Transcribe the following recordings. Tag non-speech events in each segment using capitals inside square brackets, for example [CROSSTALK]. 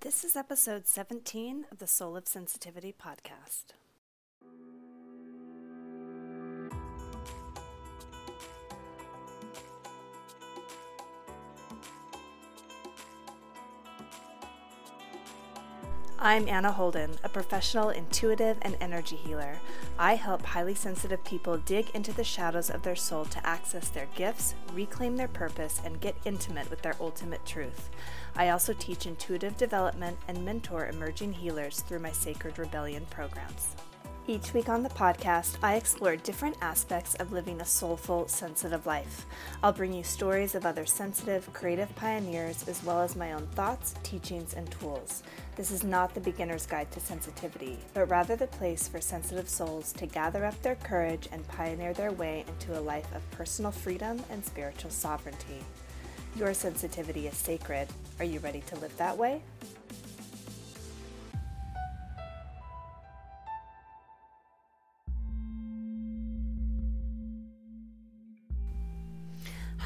This is episode 17 of the Soul of Sensitivity podcast. I'm Anna Holden, a professional intuitive and energy healer. I help highly sensitive people dig into the shadows of their soul to access their gifts, reclaim their purpose, and get intimate with their ultimate truth. I also teach intuitive development and mentor emerging healers through my Sacred Rebellion programs. Each week on the podcast, I explore different aspects of living a soulful, sensitive life. I'll bring you stories of other sensitive, creative pioneers, as well as my own thoughts, teachings, and tools. This is not the beginner's guide to sensitivity, but rather the place for sensitive souls to gather up their courage and pioneer their way into a life of personal freedom and spiritual sovereignty. Your sensitivity is sacred. Are you ready to live that way?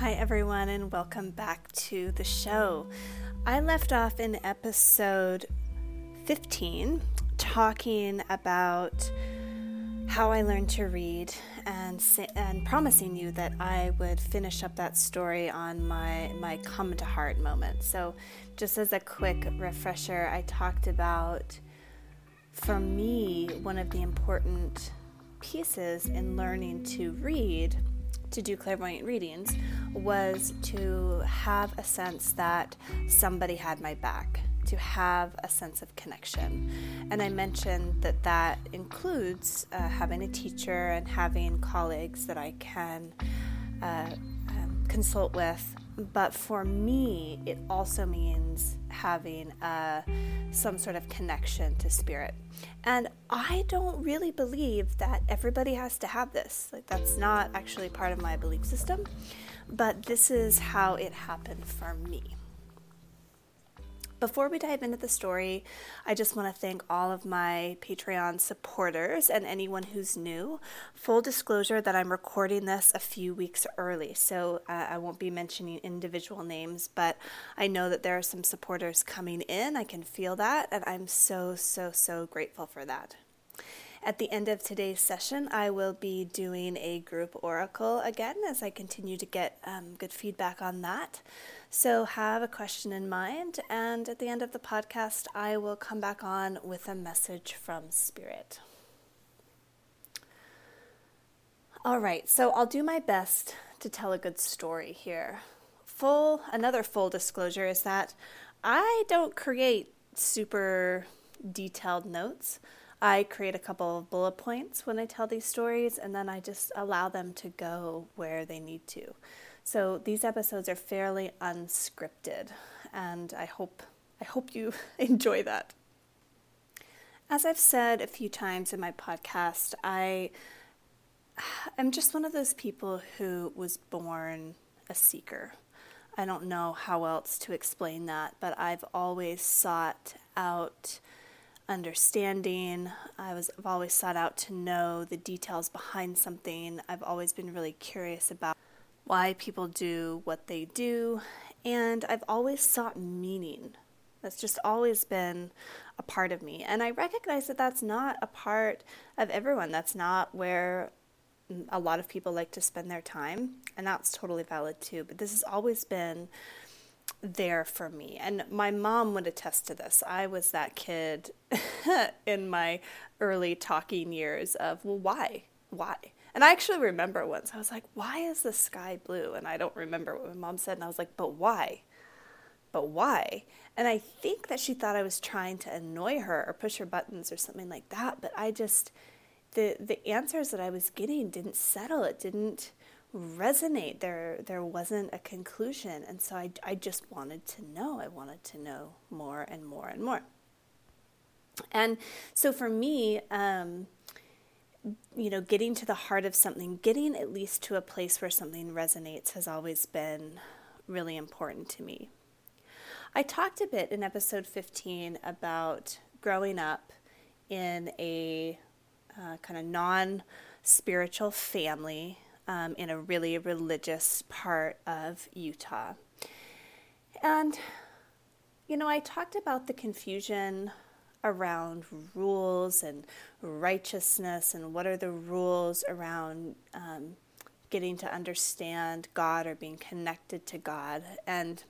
Hi, everyone, and welcome back to the show. I left off in episode 15 talking about how I learned to read and and promising you that I would finish up that story on my my come to heart moment. So, just as a quick refresher, I talked about for me one of the important pieces in learning to read to do clairvoyant readings was to have a sense that somebody had my back, to have a sense of connection. And I mentioned that that includes uh, having a teacher and having colleagues that I can uh, um, consult with but for me, it also means having uh, some sort of connection to spirit. And I don't really believe that everybody has to have this. Like, that's not actually part of my belief system, but this is how it happened for me. Before we dive into the story, I just want to thank all of my Patreon supporters and anyone who's new. Full disclosure that I'm recording this a few weeks early, so uh, I won't be mentioning individual names, but I know that there are some supporters coming in. I can feel that, and I'm so, so, so grateful for that. At the end of today's session, I will be doing a group oracle again as I continue to get um, good feedback on that. So, have a question in mind, and at the end of the podcast, I will come back on with a message from Spirit. All right, so I'll do my best to tell a good story here. Full another full disclosure is that I don't create super detailed notes. I create a couple of bullet points when I tell these stories, and then I just allow them to go where they need to. So these episodes are fairly unscripted, and I hope I hope you [LAUGHS] enjoy that. As I've said a few times in my podcast, I [SIGHS] am just one of those people who was born a seeker. I don't know how else to explain that, but I've always sought out understanding. I was I've always sought out to know the details behind something. I've always been really curious about why people do what they do, and I've always sought meaning. That's just always been a part of me. And I recognize that that's not a part of everyone. That's not where mm, a lot of people like to spend their time, and that's totally valid too. But this has always been there for me. And my mom would attest to this. I was that kid [LAUGHS] in my early talking years of, well, why? Why? And I actually remember once I was like, why is the sky blue? And I don't remember what my mom said. And I was like, but why? But why? And I think that she thought I was trying to annoy her or push her buttons or something like that. But I just, the, the answers that I was getting didn't settle. It didn't resonate. There, there wasn't a conclusion, and so I, I just wanted to know. I wanted to know more and more and more. And so for me, um, you know, getting to the heart of something, getting at least to a place where something resonates, has always been really important to me. I talked a bit in episode 15 about growing up in a uh, kind of non spiritual family um, in a really religious part of Utah. And, you know, I talked about the confusion around rules and righteousness and what are the rules around um, getting to understand God or being connected to God. And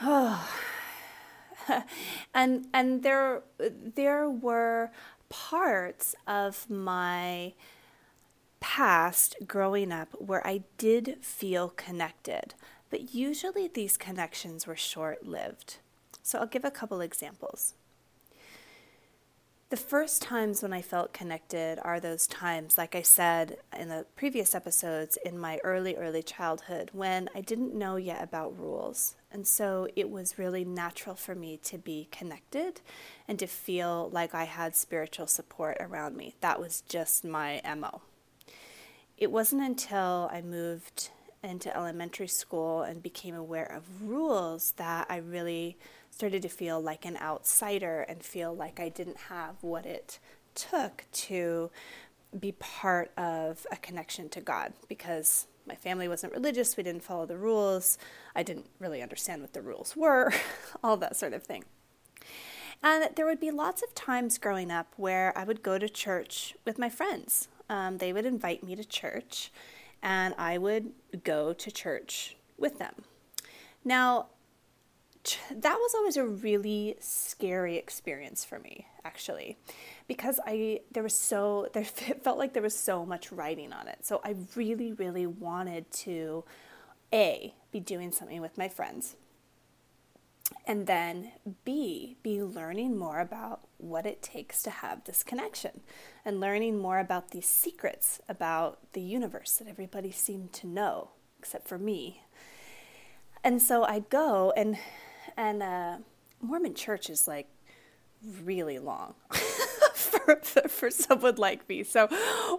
oh, [SIGHS] and and there there were parts of my past growing up where I did feel connected, but usually these connections were short lived. So I'll give a couple examples. The first times when I felt connected are those times, like I said in the previous episodes, in my early, early childhood when I didn't know yet about rules. And so it was really natural for me to be connected and to feel like I had spiritual support around me. That was just my MO. It wasn't until I moved into elementary school and became aware of rules that I really started to feel like an outsider and feel like I didn't have what it took to be part of a connection to God because my family wasn't religious, we didn't follow the rules, I didn't really understand what the rules were, [LAUGHS] all that sort of thing. And there would be lots of times growing up where I would go to church with my friends. Um, they would invite me to church, and I would go to church with them. Now, that was always a really scary experience for me actually because i there was so [LAUGHS] there it felt like there was so much writing on it. So i really really wanted to a be doing something with my friends and then b be learning more about what it takes to have this connection and learning more about these secrets about the universe that everybody seemed to know except for me. And so i'd go and and uh, Mormon church is like really long [LAUGHS] [LAUGHS] for, someone like me. So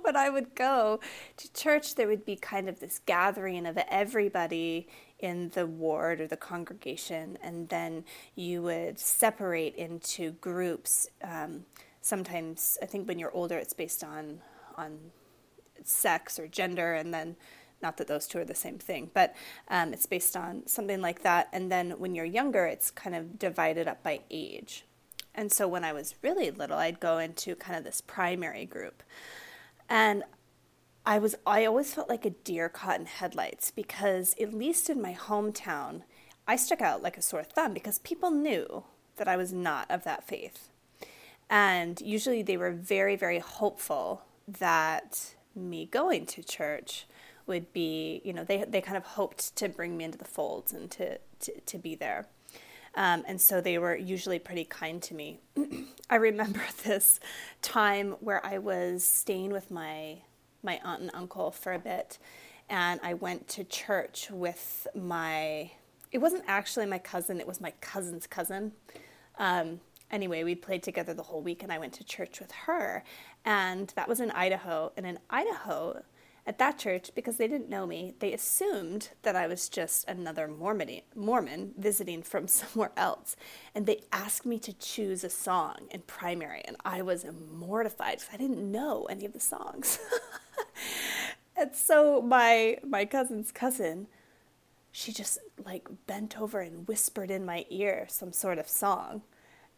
when I would go to church, there would be kind of this gathering of everybody in the ward or the congregation, and then you would separate into groups. Um, sometimes, I think when you're older, it's based on on sex or gender, and then not that those two are the same thing, but um, it's based on something like that. And then when you're younger, it's kind of divided up by age. And so when I was really little, I'd go into kind of this primary group. And I was I always felt like a deer caught in headlights because at least in my hometown, I stuck out like a sore thumb because people knew that I was not of that faith. And usually they were very very hopeful that me going to church would be, you know, they, they kind of hoped to bring me into the folds and to, to, to be there. Um, and so they were usually pretty kind to me. [CLEARS THROAT] I remember [LAUGHS] this time where I was staying with my my aunt and uncle for a bit, and I went to church with my. It wasn't actually my cousin; it was my cousin's cousin. Um, anyway, we played together the whole week, and I went to church with her, and that was in Idaho. And in Idaho, at that church, because they didn't know me, they assumed that I was just another Mormon, visiting from [LAUGHS] somewhere else. And they asked me to choose a song in primary, and I was mortified because I didn't know any of the songs. [LAUGHS] and so my my cousin's cousin, she just like bent over and whispered in my ear some sort of song.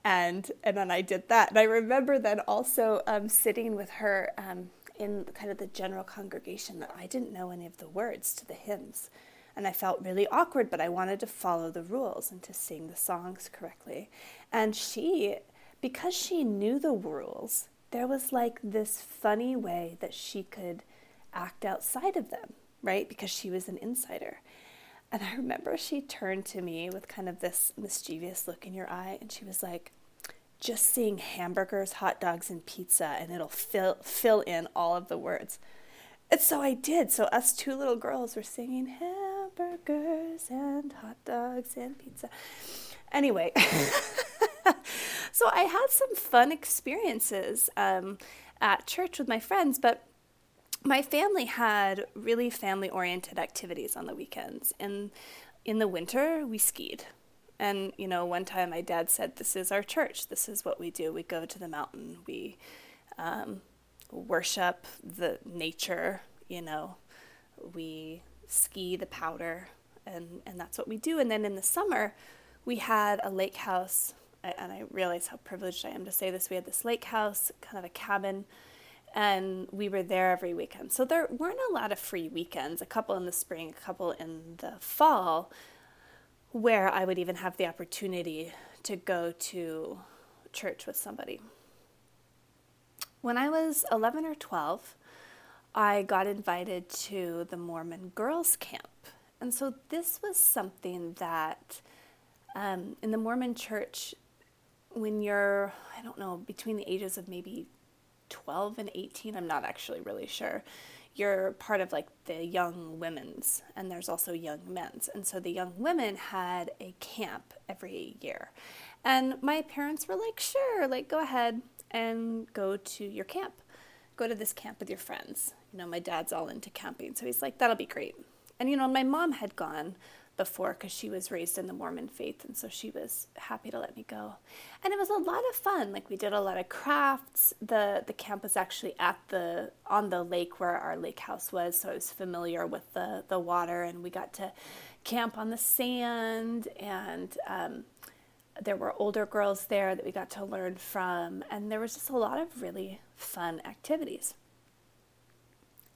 And and then I did that. And I remember then also um, sitting with her um, in kind of the general congregation that I didn't know any of the words to the hymns. And I felt really awkward, but I wanted to follow the rules and to sing the songs correctly. And she, because she knew the rules, there was like this funny way that she could act outside of them, right? Because she was an insider. And I remember she turned to me with kind of this mischievous look in your eye, and she was like, just seeing hamburgers, hot dogs, and pizza, and it'll fill fill in all of the words. And so I did. So us two little girls were singing hamburgers and hot dogs and pizza. Anyway, [LAUGHS] so I had some fun experiences um, at church with my friends, but my family had really family oriented activities on the weekends. And in the winter, we skied. And, you know, one time my dad said, This is our church. This is what we do. We go to the mountain. We um, worship the nature, you know. We ski the powder. and, and that's what we do. And then in the summer, we had a lake house, and I realize how privileged I am to say this. We had this lake house, kind of a cabin, and we were there every weekend. So there weren't a lot of free weekends, a couple in the spring, a couple in the fall, where I would even have the opportunity to go to church with somebody. When I was 11 or 12, I got invited to the Mormon Girls Camp. And so this was something that um, in the Mormon church, when you're, I don't know, between the ages of maybe 12 and 18, I'm not actually really sure, you're part of like the young women's, and there's also young men's. And so the young women had a camp every year. And my parents were like, sure, like go ahead and go to your camp. Go to this camp with your friends you know, my dad's all into camping. So he's like, that'll be great. And, you know, my mom had gone before because she was raised in the Mormon faith. And so she was happy to let me go. And it was a lot of fun. Like we did a lot of crafts. The, the camp was actually at the, on the lake where our lake house was. So I was familiar with the, the water and we got to camp on the sand and, um, there were older girls there that we got to learn from, and there was just a lot of really fun activities.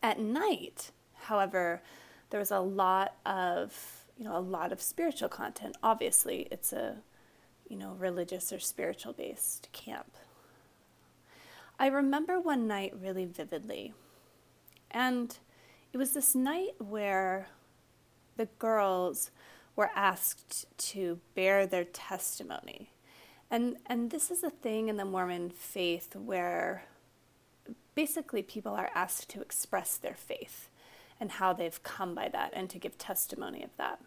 At night, however, there was a lot of, you know, a lot of spiritual content. Obviously, it's a, you know, religious or spiritual based camp. I remember one night really vividly. And it was this night where the girls were asked to bear their testimony. And and this is a thing in the Mormon faith where basically people are asked to express their faith and how they've come by that and to give testimony of that.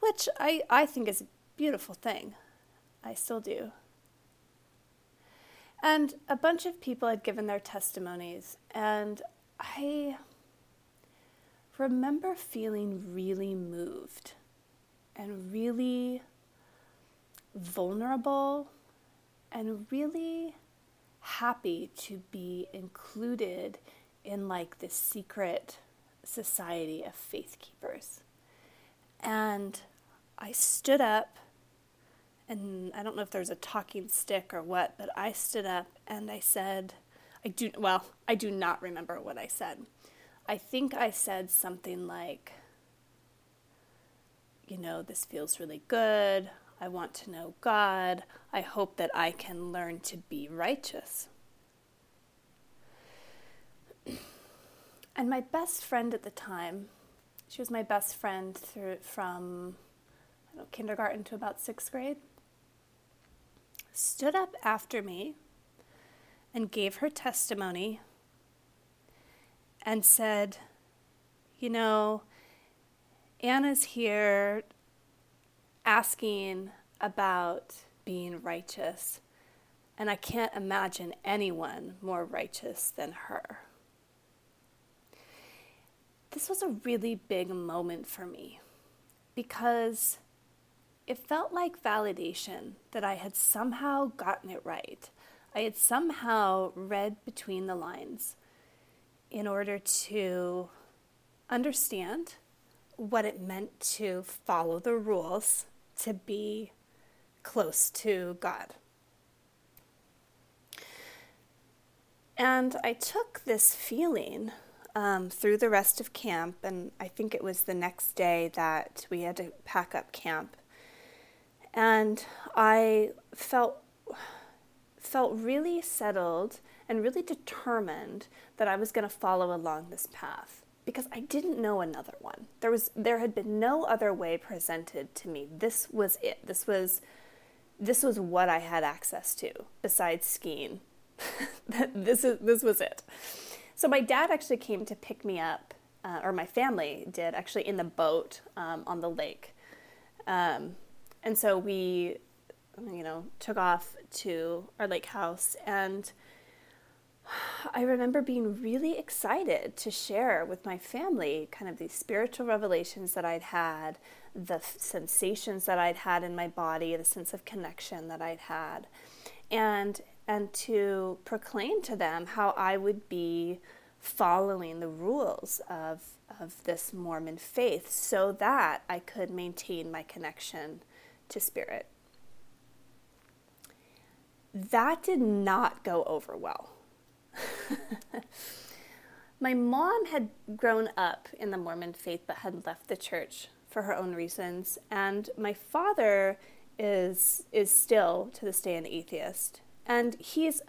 Which I, I think is a beautiful thing. I still do. And a bunch of people had given their testimonies, and I remember feeling really moved and really vulnerable and really happy to be included in like this secret society of faith keepers. And I stood up, and I don't know if there was a talking stick or what, but I stood up and I said, I do, well, I do not remember what I said. I think I said something like, you know, this feels really good. I want to know God. I hope that I can learn to be righteous. And my best friend at the time, she was my best friend through, from kindergarten to about sixth grade, stood up after me and gave her testimony and said, You know, Anna's here asking about being righteous, and I can't imagine anyone more righteous than her. This was a really big moment for me because it felt like validation that I had somehow gotten it right. I had somehow read between the lines in order to understand what it meant to follow the rules to be close to God. And I took this feeling um, through the rest of camp, and I think it was the next day that we had to pack up camp. And I felt felt really settled and really determined that I was going to follow along this path because I didn't know another one. There was there had been no other way presented to me. This was it. This was this was what I had access to besides skiing. [LAUGHS] this is this was it. So my dad actually came to pick me up, uh, or my family did actually in the boat um, on the lake, um, and so we, you know, took off to our lake house and I remember being really excited to share with my family kind of these spiritual revelations that I'd had, the f- sensations that I'd had in my body, the sense of connection that I'd had, and and to proclaim to them how I would be following the rules of, of this Mormon faith so that I could maintain my connection to spirit. That did not go over well. [LAUGHS] my mom had grown up in the Mormon faith but had left the church for her own reasons, and my father is is still to this day an atheist, and he's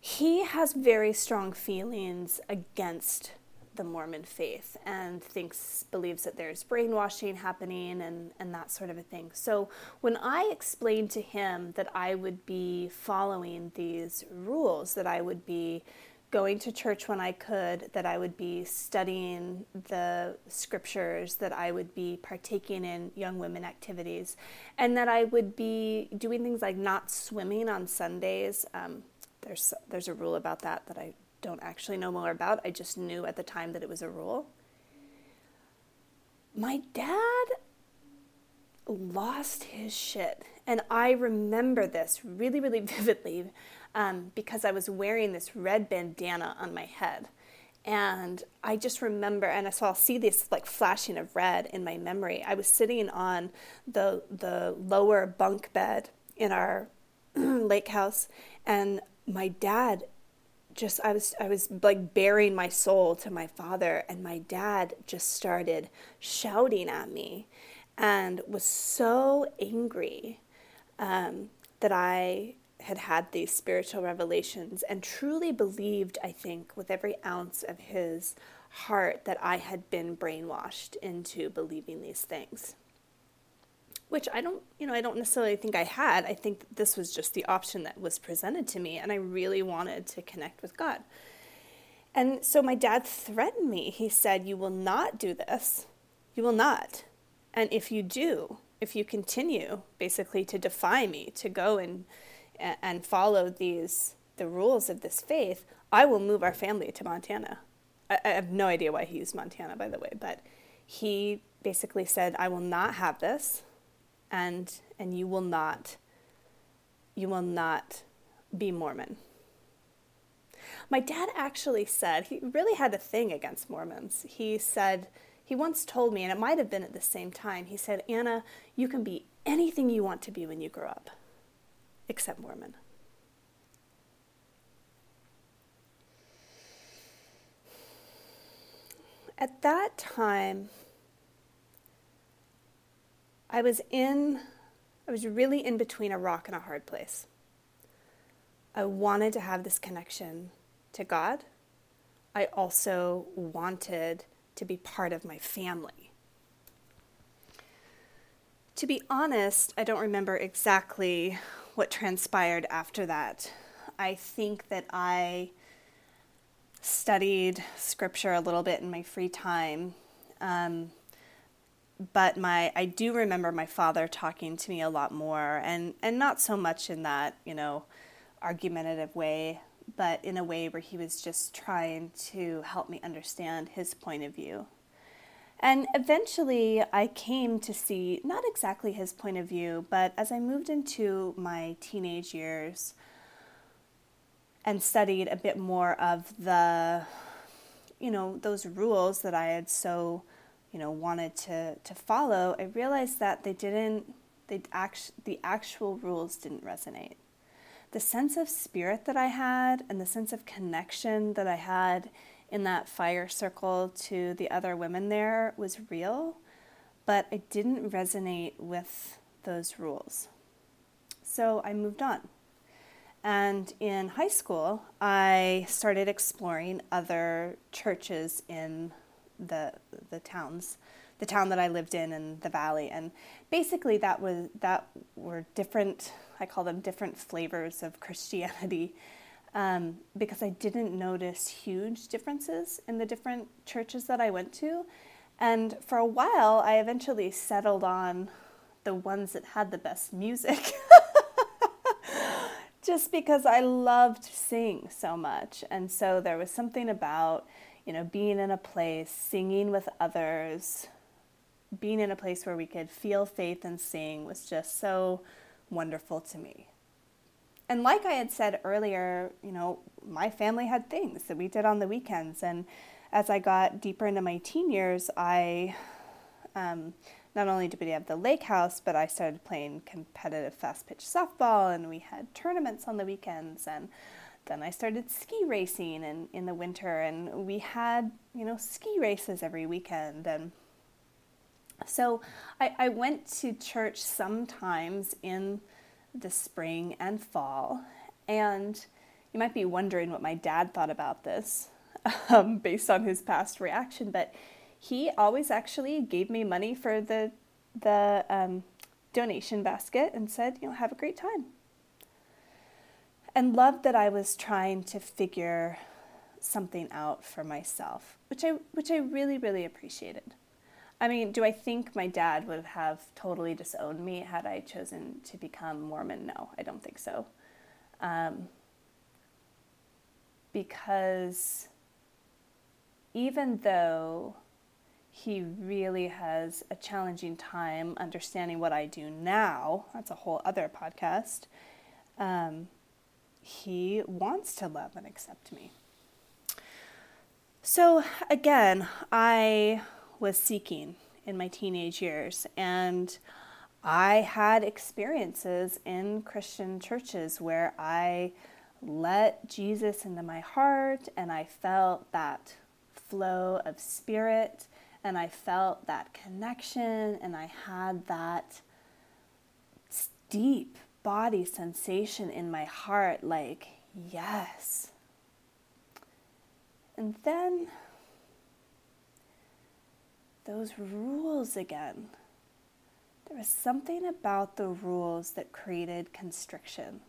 he has very strong feelings against the Mormon faith and thinks believes that there's brainwashing happening and, and that sort of a thing. So when I explained to him that I would be following these rules, that I would be going to church when I could, that I would be studying the scriptures, that I would be partaking in young women activities, and that I would be doing things like not swimming on Sundays. Um, there's there's a rule about that that I don't actually know more about. I just knew at the time that it was a rule. My dad lost his shit. And I remember this really, really [LAUGHS] vividly um, because I was wearing this red bandana on my head. And I just remember, and so I'll see this like flashing of red in my memory. I was sitting on the the lower bunk bed in our [CLEARS THROAT] lake house, and my dad just I was I was like baring my soul to my father and my dad just started shouting at me and was so angry um, that I had had these spiritual revelations and truly believed I think with every ounce of his heart that I had been brainwashed into believing these things which I don't, you know, I don't necessarily think I had. I think this was just the option that was presented to me, and I really wanted to connect with God. And so my dad threatened me. He said, You will not do this. You will not. And if you do, if you continue basically to defy me, to go and, and follow these, the rules of this faith, I will move our family to Montana. I, I have no idea why he used Montana, by the way, but he basically said, I will not have this and and you will not you will not be Mormon. My dad actually said he really had a thing against Mormons. He said he once told me and it might have been at the same time. He said, "Anna, you can be anything you want to be when you grow up except Mormon." At that time, I was in, I was really in between a rock and a hard place. I wanted to have this connection to God. I also wanted to be part of my family. To be honest, I don't remember exactly what transpired after that. I think that I studied scripture a little bit in my free time. Um, but my I do remember my father talking to me a lot more and and not so much in that, you know, argumentative way, but in a way where he was just trying to help me understand his point of view. And eventually I came to see not exactly his point of view, but as I moved into my teenage years and studied a bit more of the you know, those rules that I had so you know wanted to to follow, I realized that they didn't they act, the actual rules didn't resonate. The sense of spirit that I had and the sense of connection that I had in that fire circle to the other women there was real, but it didn't resonate with those rules. So I moved on. And in high school, I started exploring other churches in the the towns, the town that I lived in and the valley, and basically that was that were different. I call them different flavors of Christianity. Um, because I didn't notice huge differences in the different churches that I went to. And for a while, I eventually settled on the ones that had the best music. [LAUGHS] Just because I loved sing so much. And so there was something about you know, being in a place, singing with others, being in a place where we could feel faith and sing was just so wonderful to me. and like I had said earlier, you know, my family had things that we did on the weekends. And as I got deeper into my teen years, I um, not only did we have the lake house, but I started playing competitive fast pitch softball, and we had tournaments on the weekends. And then I started ski racing in, in the winter, and we had, you know, ski races every weekend. And so I, I went to church sometimes in the spring and fall. And you might be wondering what my dad thought about this [LAUGHS] um, based on his past reaction, but he always actually gave me money for the, the um, donation basket and said, you know, have a great time. And loved that I was trying to figure something out for myself, which I, which I really, really appreciated. I mean, do I think my dad would have totally disowned me had I chosen to become Mormon? No, I don't think so. Um, because even though he really has a challenging time understanding what I do now, that's a whole other podcast, um, he wants to love and accept me. So, again, I was seeking in my teenage years. And I had experiences in Christian churches where I let Jesus into my heart and I felt that flow of spirit and I felt that connection and I had that deep body sensation in my heart like, yes. And then those rules again. There was something about the rules that created constriction.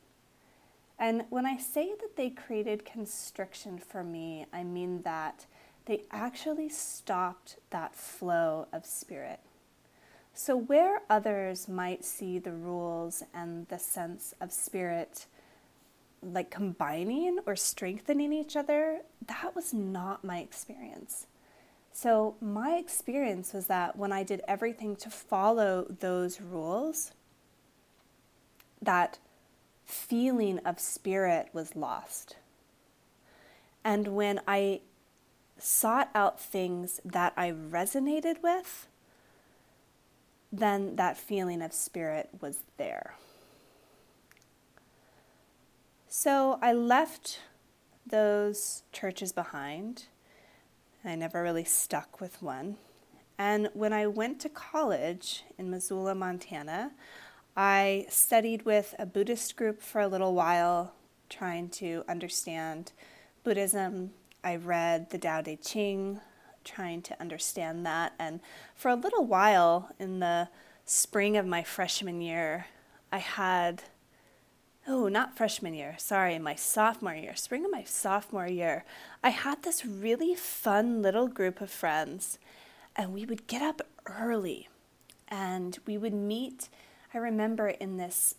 And when I say that they created constriction for me, I mean that they actually stopped that flow of spirit. So, where others might see the rules and the sense of spirit like combining or strengthening each other, that was not my experience. So, my experience was that when I did everything to follow those rules, that feeling of spirit was lost. And when I sought out things that I resonated with, then that feeling of spirit was there. So I left those churches behind I never really stuck with one. And when I went to college in Missoula, Montana, I studied with a Buddhist group for a little while, trying to understand Buddhism. I read the Tao Te Ching, trying to understand that. And for a little while in the spring of my freshman year, I had oh, not freshman year, sorry, my sophomore year, spring of my sophomore year, I had this really fun little group of friends, and we would get up early and we would meet. I remember in this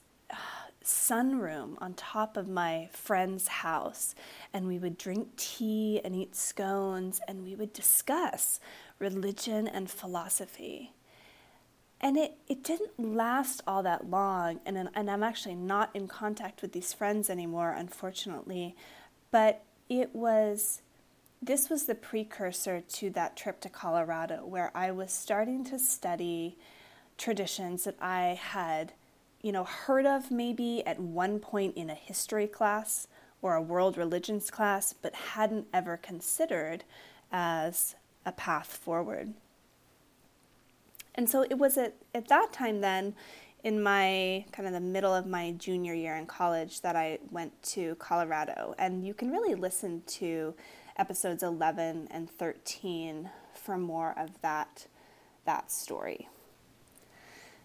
sunroom on top of my friend's house, and we would drink tea and eat scones, and we would discuss religion and philosophy. And it, it didn't last all that long and, and i'm actually not in contact with these friends anymore unfortunately. But it was this was the precursor to that trip to colorado where i was starting to study traditions that i had you know heard of maybe at one point in a history class or a world religions class but hadn't ever considered as a path forward and so it was at, at that time then, in my kind of the middle of my junior year in college, that I went to Colorado. And you can really listen to episodes 11 and 13 for more of that, that story.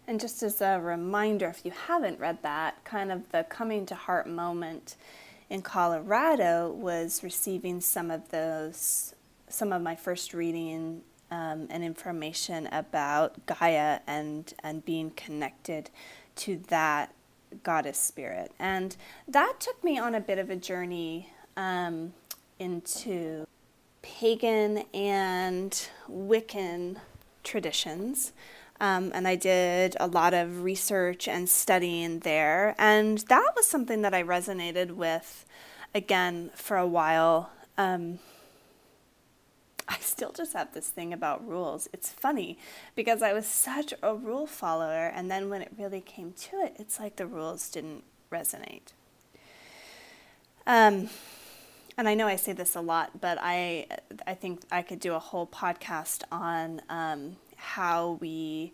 And just as a reminder, if you haven't read that, kind of the coming to heart moment in Colorado was receiving some of those, some of my first reading um, and information about Gaia and, and being connected to that goddess spirit. And that took me on a bit of a journey um, into pagan and Wiccan traditions. Um, and I did a lot of research and studying there. And that was something that I resonated with again for a while. Um, [LAUGHS] I still just have this thing about rules. It's funny because I was such a rule follower, and then when it really came to it, it's like the rules didn't resonate. Um, and I know I say this a lot, but I I think I could do a whole podcast on um, how we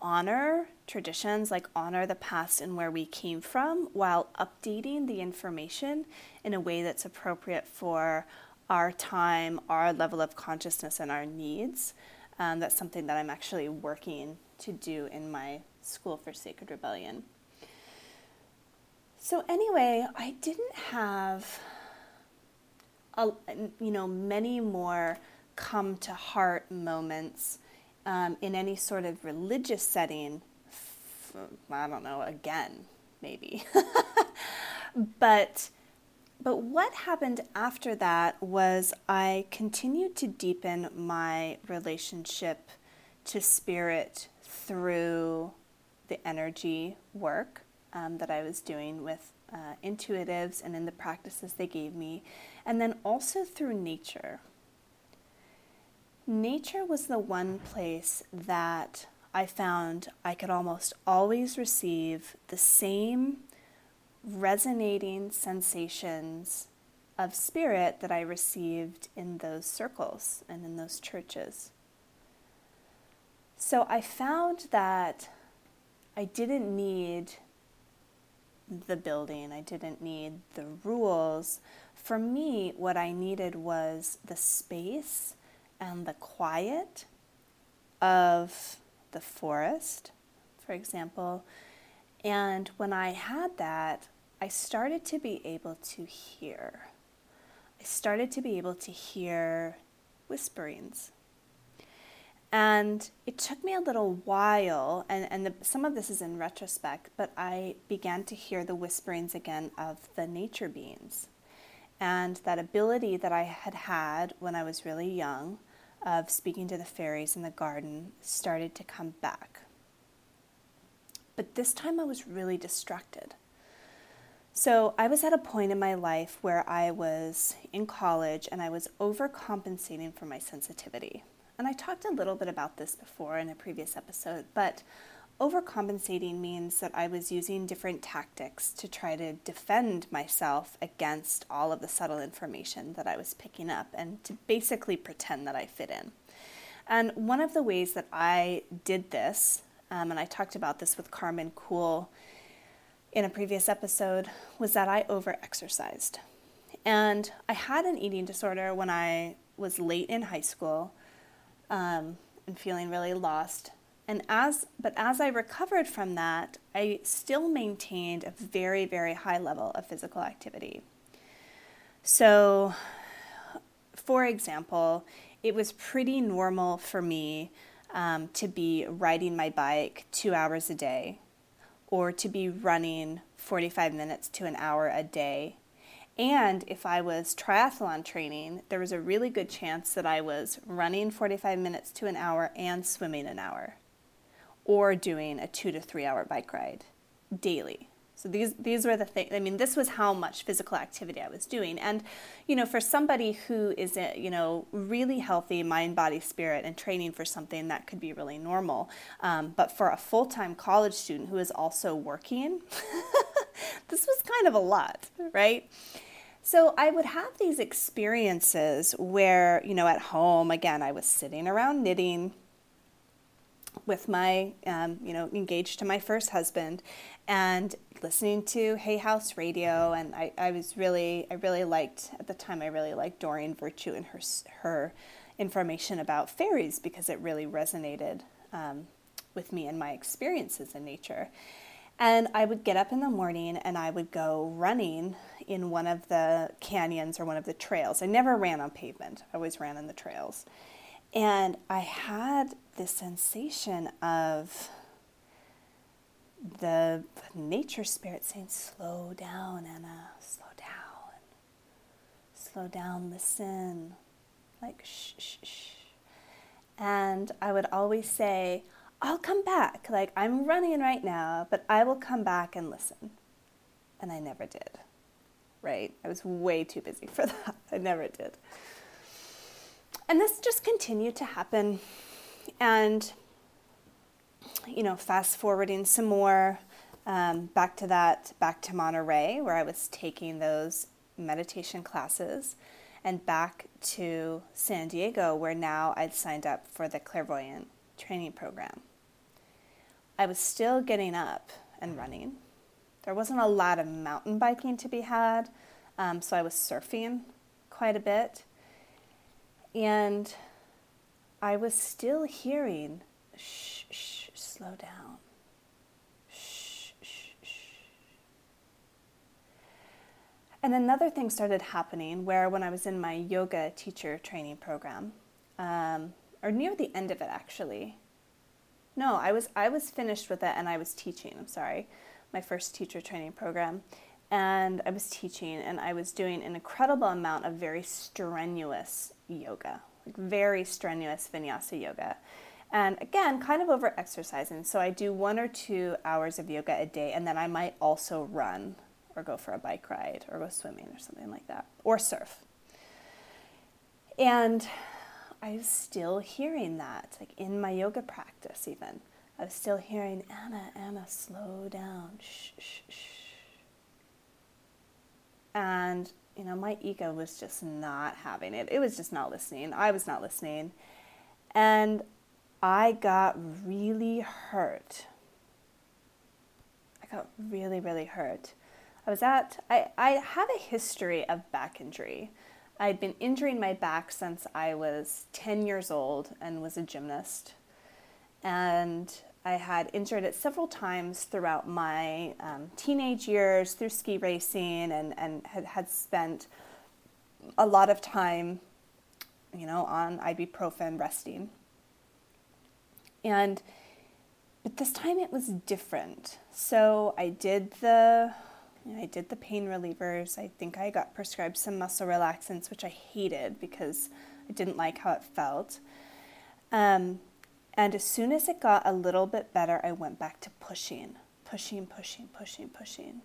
honor traditions, like honor the past and where we came from, while updating the information in a way that's appropriate for our time, our level of consciousness, and our needs. Um, that's something that I'm actually working to do in my School for Sacred Rebellion. So, anyway, I didn't have, a, you know, many more come to heart moments um, in any sort of religious setting, I don't know, again, maybe. [LAUGHS] but but what happened after that was I continued to deepen my relationship to spirit through the energy work um, that I was doing with uh, intuitives and in the practices they gave me, and then also through nature nature was the one place that I found I could almost always receive the same resonating sensations of spirit that I received in those circles and in those churches. So I found that I didn't need the building, I didn't need the rules. For me, what I needed was the space and the quiet of the forest, for example. And when I had that, I started to be able to hear. I started to be able to hear whisperings. And it took me a little while, and, and the, some of this is in retrospect, but I began to hear the whisperings again of the nature beings. And that ability that I had had when I was really young of speaking to the fairies in the garden started to come back. But this time I was really distracted. So I was at a point in my life where I was in college and I was overcompensating for my sensitivity. And I talked a little bit about this before in a previous episode, but overcompensating means that I was using different tactics to try to defend myself against all of the subtle information that I was picking up and to basically pretend that I fit in. And one of the ways that I did this, um, and I talked about this with Carmen Cool in a previous episode, was that I overexercised. And I had an eating disorder when I was late in high school um, and feeling really lost and as but as I recovered from that, I still maintained a very very high level of physical activity. So, for example, it was pretty normal for me um, to be riding my bike two hours a day, or to be running 45 minutes to an hour a day. And if I was triathlon training, there was a really good chance that I was running 45 minutes to an hour and swimming an hour or doing a two to three hour bike ride daily. So these these were the things. I mean, this was how much physical activity I was doing, and you know, for somebody who is you know really healthy mind, body, spirit, and training for something that could be really normal. Um, but for a full time college student who is also working, [LAUGHS] this was kind of a lot, right? So I would have these experiences where you know at home again I was sitting around knitting with my, um, you know, engaged to my first husband, and listening to Hay House Radio, and I, I was really, I really liked at the time. I really liked Doreen Virtue and her her information about fairies because it really resonated um, with me and my experiences in nature. And I would get up in the morning and I would go running in one of the canyons or one of the trails. I never ran on pavement. I always ran in the trails. And I had this sensation of the nature spirit saying, Slow down, Anna, slow down. Slow down, listen. Like, shh, shh, shh. And I would always say, I'll come back. Like, I'm running right now, but I will come back and listen. And I never did, right? I was way too busy [LAUGHS] for that. I never did. And this just continued to happen. And, you know, fast forwarding some more um, back to that, back to Monterey, where I was taking those meditation classes, and back to San Diego, where now I'd signed up for the clairvoyant training program. I was still getting up and running. There wasn't a lot of mountain biking to be had, um, so I was surfing quite a bit. And I was still hearing, shh, shh, slow down. Shh, shh, shh. And another thing started happening where when I was in my yoga teacher training program, um, or near the end of it actually, no, I was I was finished with it and I was teaching. I'm sorry, my first teacher training program, and I was teaching and I was doing an incredible amount of very strenuous yoga, like very strenuous vinyasa yoga. And again, kind of over exercising. So I do one or two hours of yoga a day, and then I might also run or go for a bike ride or go swimming or something like that, or surf. And I was still hearing that, like in my yoga practice, even. I was still hearing, Anna, Anna, slow down, shh, shh, shh. And you know, my ego was just not having it. It was just not listening. I was not listening. And I got really hurt. I got really, really hurt. I was at, I, I have a history of back injury. I'd been injuring my back since I was 10 years old and was a gymnast. And I had injured it several times throughout my um, teenage years through ski racing and, and had, had spent a lot of time, you know, on ibuprofen resting. And, but this time it was different. So I did the, I did the pain relievers. I think I got prescribed some muscle relaxants, which I hated because I didn't like how it felt. Um, and as soon as it got a little bit better, I went back to pushing, pushing, pushing, pushing, pushing.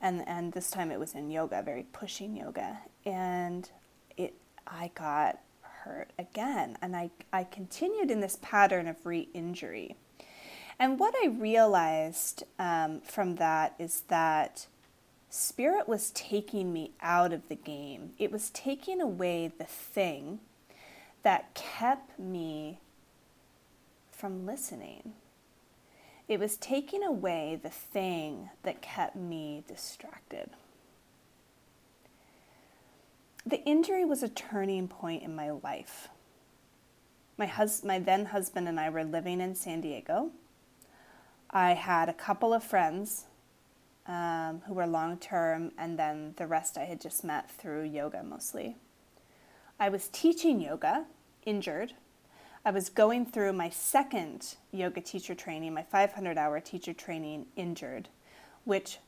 And, and this time it was in yoga, very pushing yoga. And it, I got hurt again. And I, I continued in this pattern of re injury. And what I realized um, from that is that spirit was taking me out of the game, it was taking away the thing that kept me from listening. It was taking away the thing that kept me distracted. The injury was a turning point in my life. My, hus- my then husband and I were living in San Diego. I had a couple of friends um, who were long term, and then the rest I had just met through yoga mostly. I was teaching yoga, injured, I was going through my second yoga teacher training, my 500 hour teacher training, injured, which,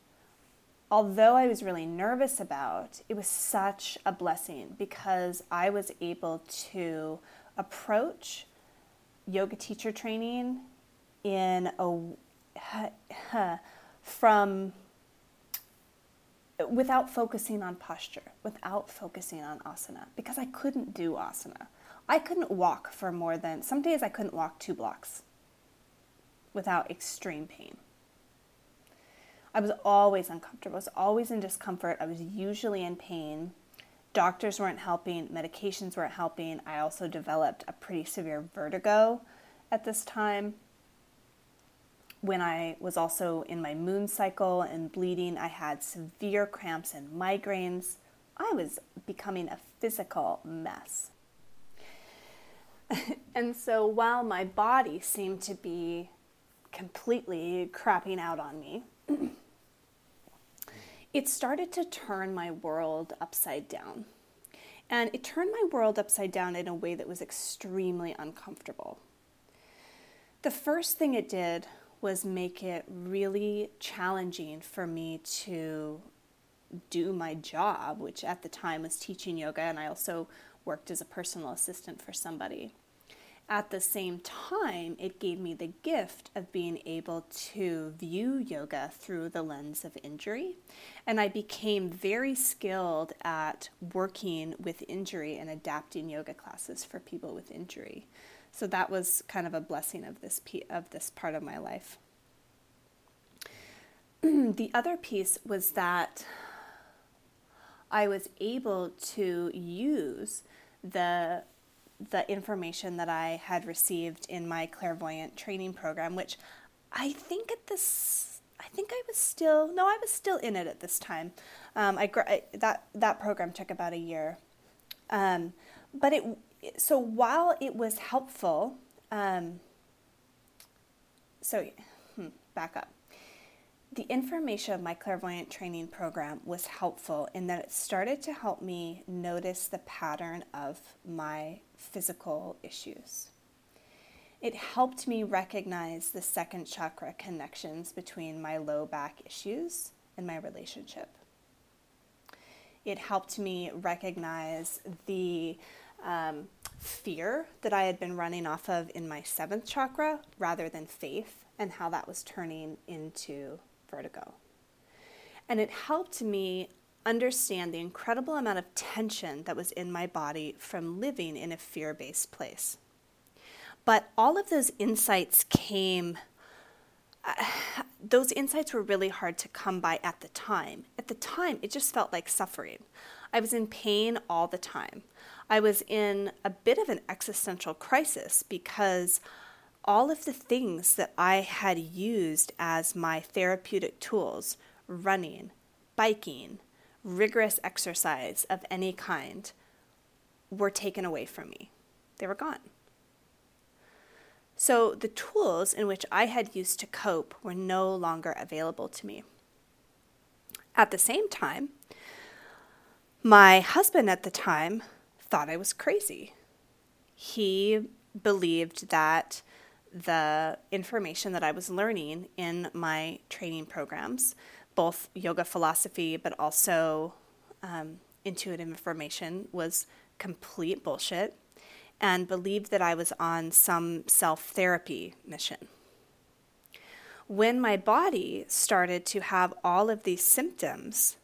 although I was really nervous about, it was such a blessing because I was able to approach yoga teacher training in a [LAUGHS] from without focusing on posture, without focusing on asana, because I couldn't do asana. I couldn't walk for more than, some days I couldn't walk two blocks without extreme pain. I was always uncomfortable. I was always in discomfort. I was usually in pain. Doctors weren't helping, medications weren't helping. I also developed a pretty severe vertigo at this time. When I was also in my moon cycle and bleeding, I had severe cramps and migraines. I was becoming a physical mess. [LAUGHS] and so while my body seemed to be completely crapping out on me, [CLEARS THROAT] it started to turn my world upside down. And it turned my world upside down in a way that was extremely uncomfortable. The first thing it did was make it really challenging for me to do my job, which at the time was teaching yoga, and I also worked as a personal assistant for somebody. At the same time, it gave me the gift of being able to view yoga through the lens of injury. And I became very skilled at working with injury and adapting yoga classes for people with injury. So that was kind of a blessing of this of this part of my life. [CLEARS THROAT] the other piece was that I was able to use the the information that I had received in my clairvoyant training program, which I think at this, I think I was still, no, I was still in it at this time. Um, I, I, that that program took about a year, um, but it so while it was helpful, um, so hmm, back up the information of my clairvoyant training program was helpful in that it started to help me notice the pattern of my physical issues. It helped me recognize the second chakra connections between my low back issues and my relationship. It helped me recognize the um, fear that I had been running off of in my seventh chakra rather than faith, and how that was turning into vertigo. And it helped me understand the incredible amount of tension that was in my body from living in a fear based place. But all of those insights came, uh, [SIGHS] those insights were really hard to come by at the time. At the time, it just felt like suffering. I was in pain all the time. I was in a bit of an existential crisis because all of the things that I had used as my therapeutic tools running, biking, rigorous exercise of any kind were taken away from me. They were gone. So the tools in which I had used to cope were no longer available to me. At the same time, my husband at the time thought I was crazy. He believed that the information that I was learning in my training programs, both yoga philosophy but also um, intuitive information, was complete bullshit and believed that I was on some self therapy mission. When my body started to have all of these symptoms,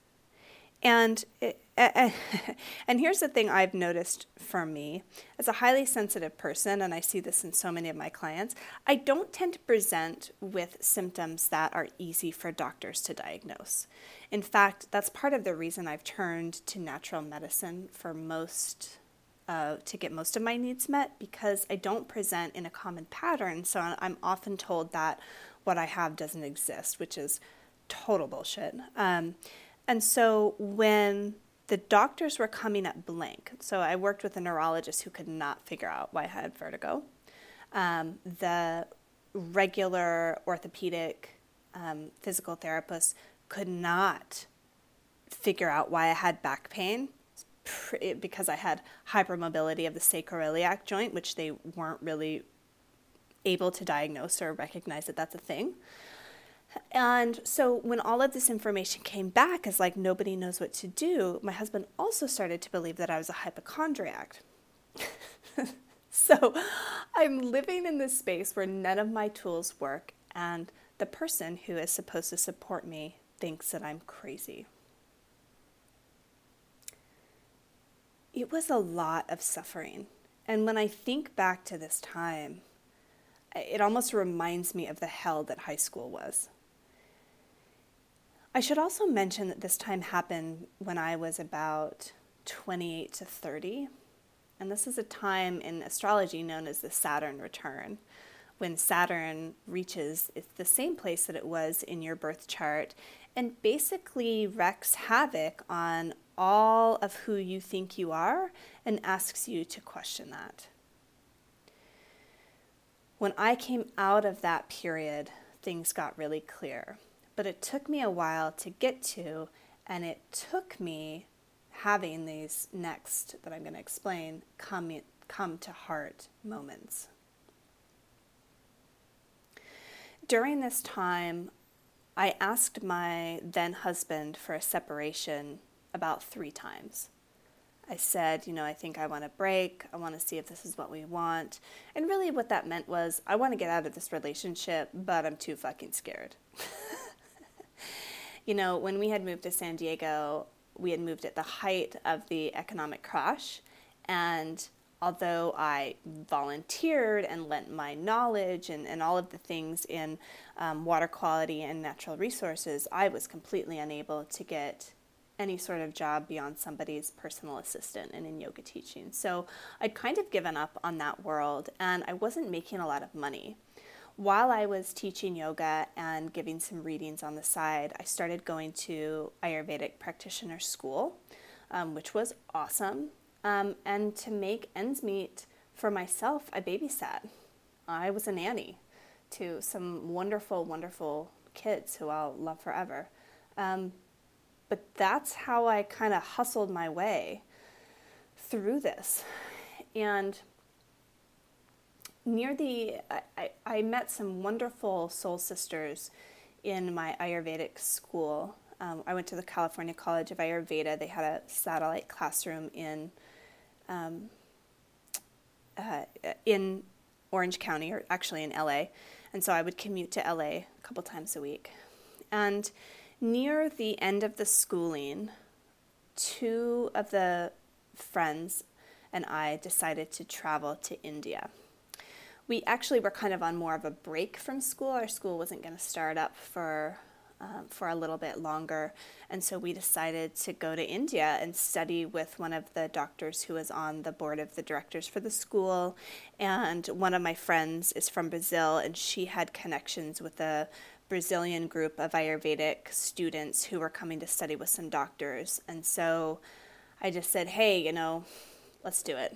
and it, [LAUGHS] and here's the thing I've noticed for me as a highly sensitive person, and I see this in so many of my clients, I don't tend to present with symptoms that are easy for doctors to diagnose. In fact, that's part of the reason I've turned to natural medicine for most. Uh, to get most of my needs met because I don't present in a common pattern. So I'm often told that what I have doesn't exist, which is total bullshit. Um, and so when the doctors were coming up blank. So I worked with a neurologist who could not figure out why I had vertigo. Um, the regular orthopedic um, physical therapist could not figure out why I had back pain because I had hypermobility of the sacroiliac joint, which they weren't really able to diagnose or recognize that that's a thing. And so when all of this information came back as like nobody knows what to do, my husband also started to believe that I was a hypochondriac. [LAUGHS] so I'm living in this space where none of my tools work and the person who is supposed to support me thinks that I'm crazy. It was a lot of suffering. And when I think back to this time, it almost reminds me of the hell that high school was. I should also mention that this time happened when I was about 28 to 30. And this is a time in astrology known as the Saturn return, when Saturn reaches the same place that it was in your birth chart and basically wreaks havoc on all of who you think you are and asks you to question that. When I came out of that period, things got really clear but it took me a while to get to, and it took me having these next that I'm going to explain come, come to heart moments. During this time, I asked my then husband for a separation about three times. I said, you know, I think I want a break. I want to see if this is what we want. And really, what that meant was, I want to get out of this relationship, but I'm too fucking scared. [LAUGHS] you know, when we had moved to San Diego, we had moved at the height of the economic crash. And although I volunteered and lent my knowledge and, and all of the things in um, water quality and natural resources, I was completely unable to get any sort of job beyond somebody's personal assistant and in yoga teaching. So I'd kind of given up on that world and I wasn't making a lot of money. While I was teaching yoga and giving some readings on the side, I started going to Ayurvedic practitioner school, um, which was awesome. Um, and to make ends meet for myself, I babysat. I was a nanny to some wonderful, wonderful kids who I'll love forever. Um, but that's how I kind of hustled my way through this. And near the, I, I met some wonderful soul sisters in my Ayurvedic school. Um, I went to the California College of Ayurveda. They had a satellite classroom in um, uh, in Orange County, or actually in LA, and so I would commute to LA a couple times a week. And Near the end of the schooling, two of the friends and I decided to travel to India. We actually were kind of on more of a break from school. Our school wasn't going to start up for um, for a little bit longer, and so we decided to go to India and study with one of the doctors who was on the board of the directors for the school. And one of my friends is from Brazil, and she had connections with a Brazilian group of Ayurvedic students who were coming to study with some doctors. And so I just said, hey, you know, let's do it.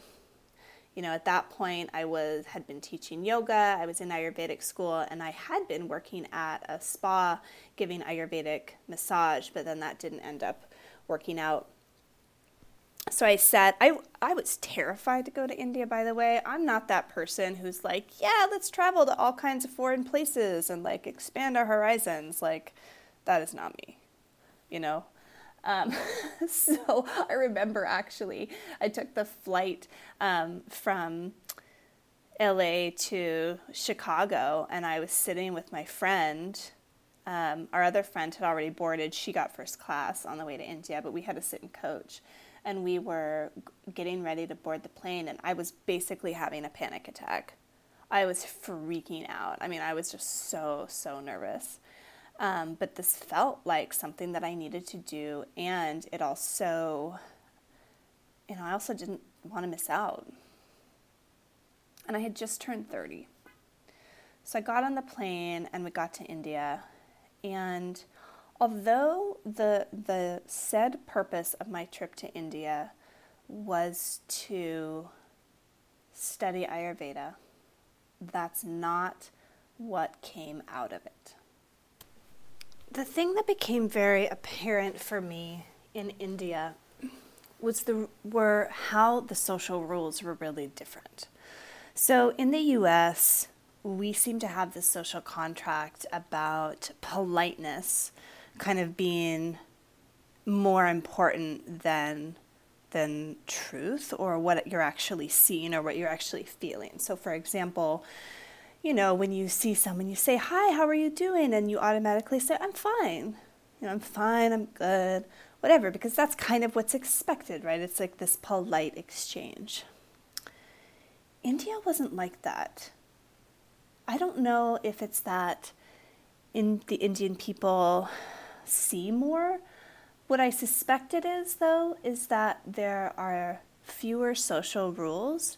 You know, at that point, I was had been teaching yoga. I was in Ayurvedic school, and I had been working at a spa giving Ayurvedic massage. But then that didn't end up working out so I said, I, I was terrified to go to India, by the way. I'm not that person who's like, yeah, let's travel to all kinds of foreign places and like expand our horizons. Like, that is not me, you know? Um, [LAUGHS] so I remember actually, I took the flight um, from LA to Chicago and I was sitting with my friend. Um, our other friend had already boarded. She got first class on the way to India, but we had to sit in coach and we were getting ready to board the plane, and I was basically having a panic attack. I was freaking out. I mean, I was just so, so nervous. Um, but this felt like something that I needed to do, and it also, you know, I also didn't want to miss out. And I had just turned 30. So I got on the plane and we got to India, and Although the, the said purpose of my trip to India was to study Ayurveda, that's not what came out of it. The thing that became very apparent for me in India was the were how the social rules were really different. So in the US, we seem to have this social contract about politeness kind of being more important than than truth or what you're actually seeing or what you're actually feeling. So for example, you know, when you see someone, you say, Hi, how are you doing? And you automatically say, I'm fine. You know, I'm fine, I'm good, whatever, because that's kind of what's expected, right? It's like this polite exchange. India wasn't like that. I don't know if it's that in the Indian people see more. What I suspect it is, though, is that there are fewer social rules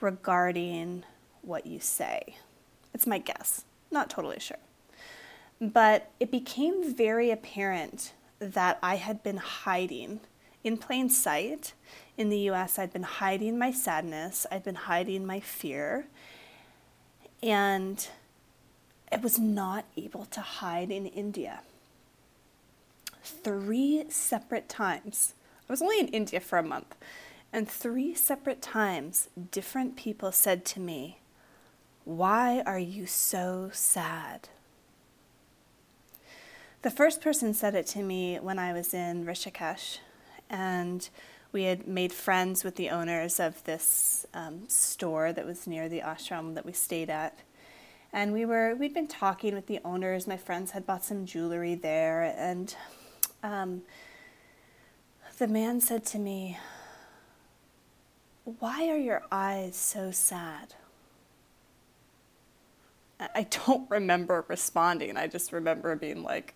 regarding what you say. It's my guess, not totally sure. But it became very apparent that I had been hiding in plain sight. In the US, I'd been hiding my sadness, I'd been hiding my fear, and I was not able to hide in India three separate times. I was only in India for a month, and three separate times, different people said to me, Why are you so sad? The first person said it to me when I was in Rishikesh, and we had made friends with the owners of this um, store that was near the ashram that we stayed at. And we were we'd been talking with the owners. My friends had bought some jewelry there, and um, the man said to me, "Why are your eyes so sad?" I don't [LAUGHS] remember responding. I just remember being like,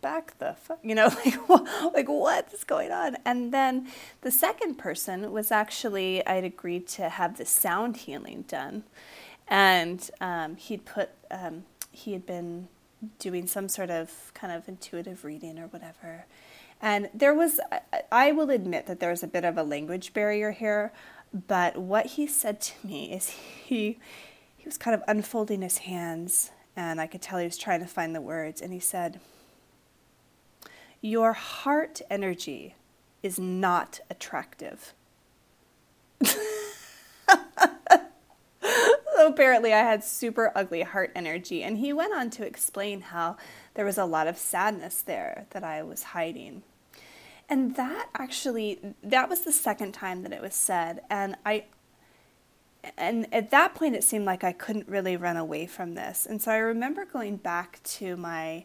back the fuck, you know, [LAUGHS] like, like what is going on? And then the second person was actually, I'd agreed to have the sound healing done. And um, he'd put, um, he had been doing some sort of kind of intuitive reading or whatever. And there was, I will admit that there was a bit of a language barrier here, but what he said to me is [LAUGHS] he, he was kind of unfolding his hands, and I could tell he was trying to find the words, and he said, Your heart energy is not attractive. so [LAUGHS] apparently, I had super ugly heart energy, and he went on to explain how there was a lot of sadness there that I was hiding. And that actually, that was the second time that it was said. And I and at that point it seemed like I couldn't really run away from this. And so I remember going back to my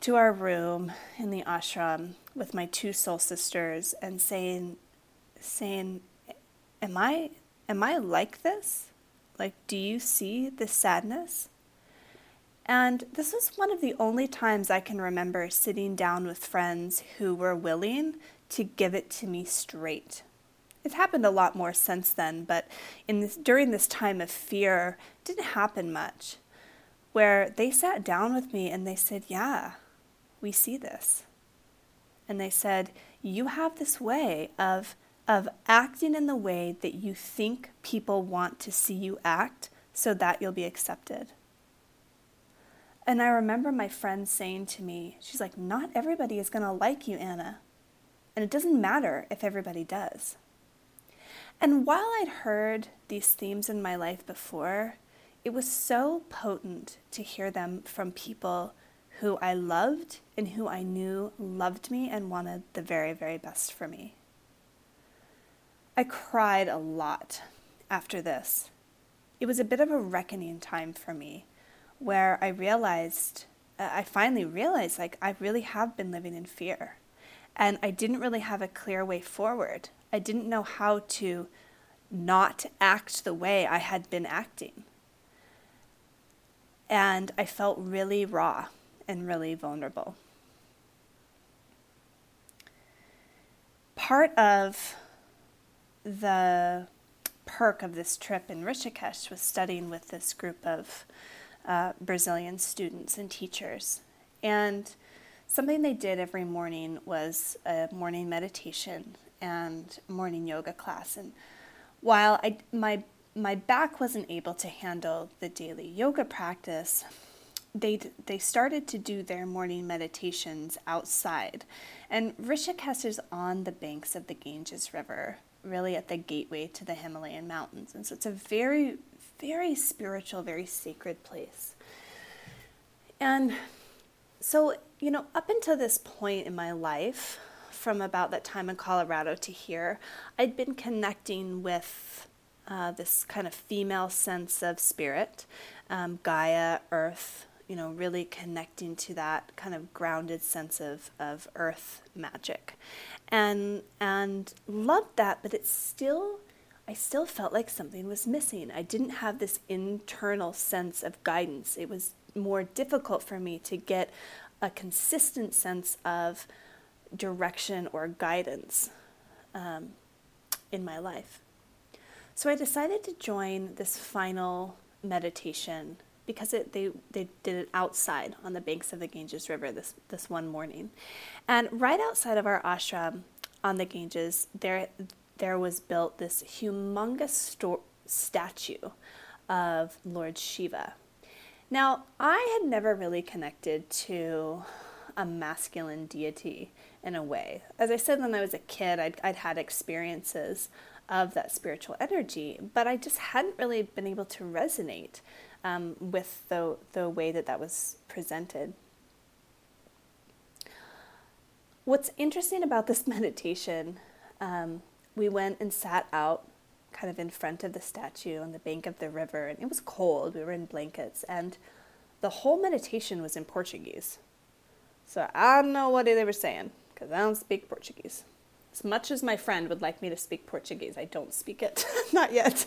to our room in the ashram with my two soul sisters and saying saying am I am I like this? Like do you see the sadness? And this was one of the only times I can remember sitting down with friends who were willing to give it to me straight it's happened a lot more since then, but in this, during this time of fear, didn't happen much. Where they sat down with me and they said, Yeah, we see this. And they said, You have this way of, of acting in the way that you think people want to see you act so that you'll be accepted. And I remember my friend saying to me, She's like, Not everybody is going to like you, Anna. And it doesn't matter if everybody does. And while I'd heard these themes in my life before, it was so potent to hear them from people who I loved and who I knew loved me and wanted the very, very best for me. I cried a lot after this. It was a bit of a reckoning time for me where I realized, uh, I finally realized, like, I really have been living in fear. And I didn't really have a clear way forward. I didn't know how to not act the way I had been acting. And I felt really raw and really vulnerable. Part of the perk of this trip in Rishikesh was studying with this group of uh, Brazilian students and teachers. And something they did every morning was a morning meditation and morning yoga class. And while I, my, my back wasn't able to handle the daily yoga practice, they, they started to do their morning meditations outside. And Rishikesh is on the banks of the Ganges River, really at the gateway to the Himalayan mountains. And so it's a very, very spiritual, very sacred place. And so, you know, up until this point in my life, from about that time in Colorado to here, I'd been connecting with uh, this kind of female sense of spirit, um, Gaia, Earth, you know, really connecting to that kind of grounded sense of, of Earth magic. And, and loved that, but it's still, I still felt like something was missing. I didn't have this internal sense of guidance. It was more difficult for me to get a consistent sense of direction or guidance um, in my life. So I decided to join this final meditation because it, they, they did it outside on the banks of the Ganges River this, this one morning. And right outside of our ashram on the Ganges, there, there was built this humongous sto- statue of Lord Shiva. Now, I had never really connected to a masculine deity in a way. As I said when I was a kid, I'd, I'd had experiences of that spiritual energy, but I just hadn't really been able to resonate um, with the, the way that that was presented. what's interesting about this [LAUGHS] meditation, um, we went and sat out kind of in front of the statue on the bank of the river, and it was cold. We were in blankets, and the whole meditation was in Portuguese. So I don't know what they were saying because I don't speak Portuguese. As much as my friend would like me to speak Portuguese, I don't speak it, [LAUGHS] not yet.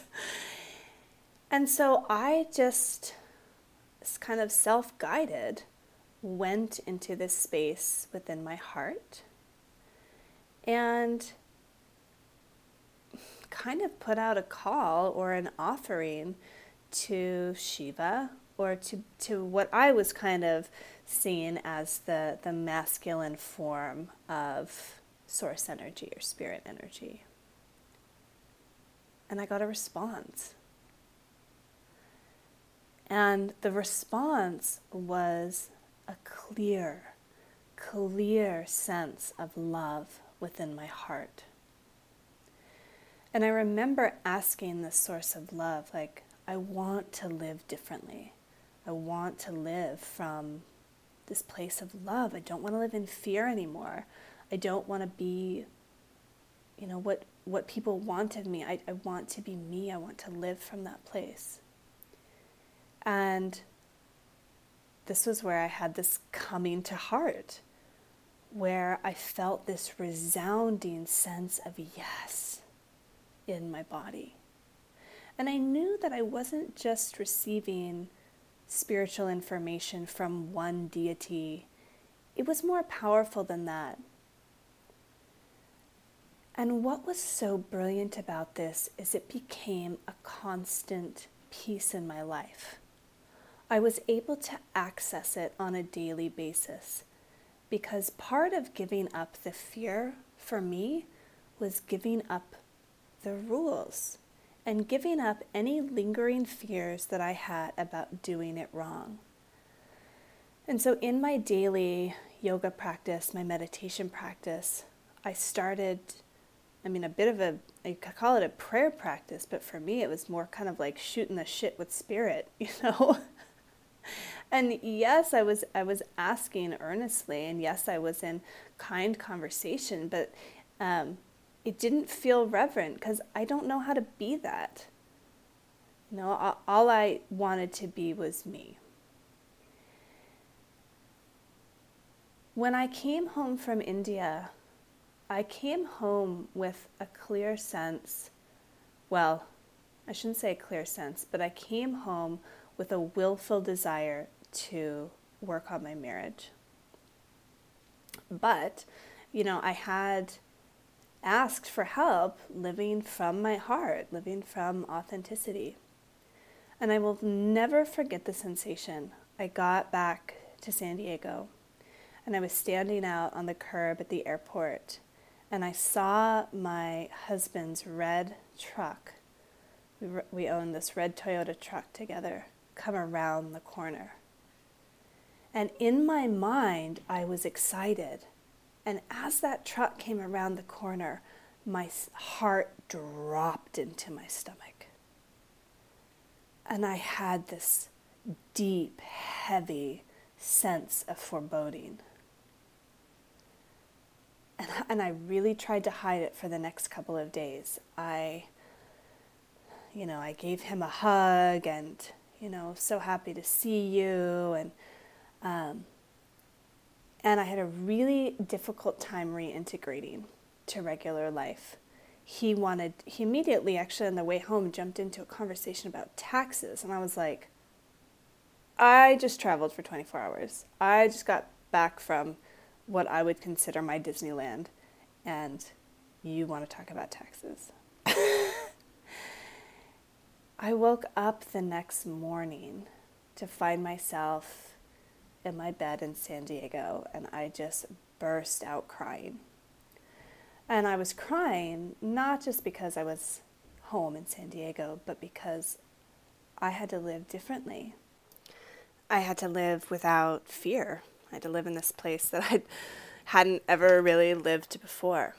And so I just, kind of self guided, went into this space within my heart and kind of put out a call or an offering to Shiva or to, to what I was kind of seeing as the, the masculine form of source energy or spirit energy. And I got a response. And the response was a clear, clear sense of love within my heart. And I remember asking the source of love, like, I want to live differently. I want to live from this place of love. I don't want to live in fear anymore. I don't want to be, you know, what, what people want of me. I, I want to be me. I want to live from that place. And this was where I had this coming to heart, where I felt this resounding sense of yes in my body. And I knew that I wasn't just receiving spiritual information from one deity, it was more powerful than that. And what was so brilliant about this is it became a constant piece in my life. I was able to access it on a daily basis because part of giving up the fear for me was giving up the rules and giving up any lingering fears that I had about doing it wrong. And so, in my daily yoga practice, my meditation practice, I started, I mean, a bit of a, I could call it a prayer practice, but for me, it was more kind of like shooting the shit with spirit, [LAUGHS] you know? and yes, I was I was asking earnestly, and yes, I was in kind conversation, but um, it didn't feel reverent because I don't know how to be that. You know, all I wanted to be was me. When I came home from India, I came home with a clear sense. Well, I shouldn't say a clear sense, but I came home with a willful desire to work on my marriage. But, you know, I had asked for help living from my heart, living from authenticity. And I will never forget the sensation. I got back to San Diego and I was standing out on the curb at the airport and I saw my husband's red truck. We, we own this red Toyota truck together come around the corner. And in my mind, I was excited. And as that truck came around the corner, my heart dropped into my stomach. And I had this deep, heavy sense of foreboding. And, and I really tried to hide it for the next couple of days. I, you know, I gave him a hug and you know, so happy to see you. And, um, and I had a really difficult time reintegrating to regular life. He wanted, he immediately, actually, on the way home, jumped into a conversation about taxes. And I was like, I just traveled for 24 hours. I just got back from what I would consider my Disneyland. And you want to talk about taxes. [LAUGHS] I woke up the next morning to find myself in my bed in San Diego and I just burst out crying. And I was crying not just because I was home in San Diego, but because I had to live differently. I had to live without fear. I had to live in this place that I hadn't ever really lived before.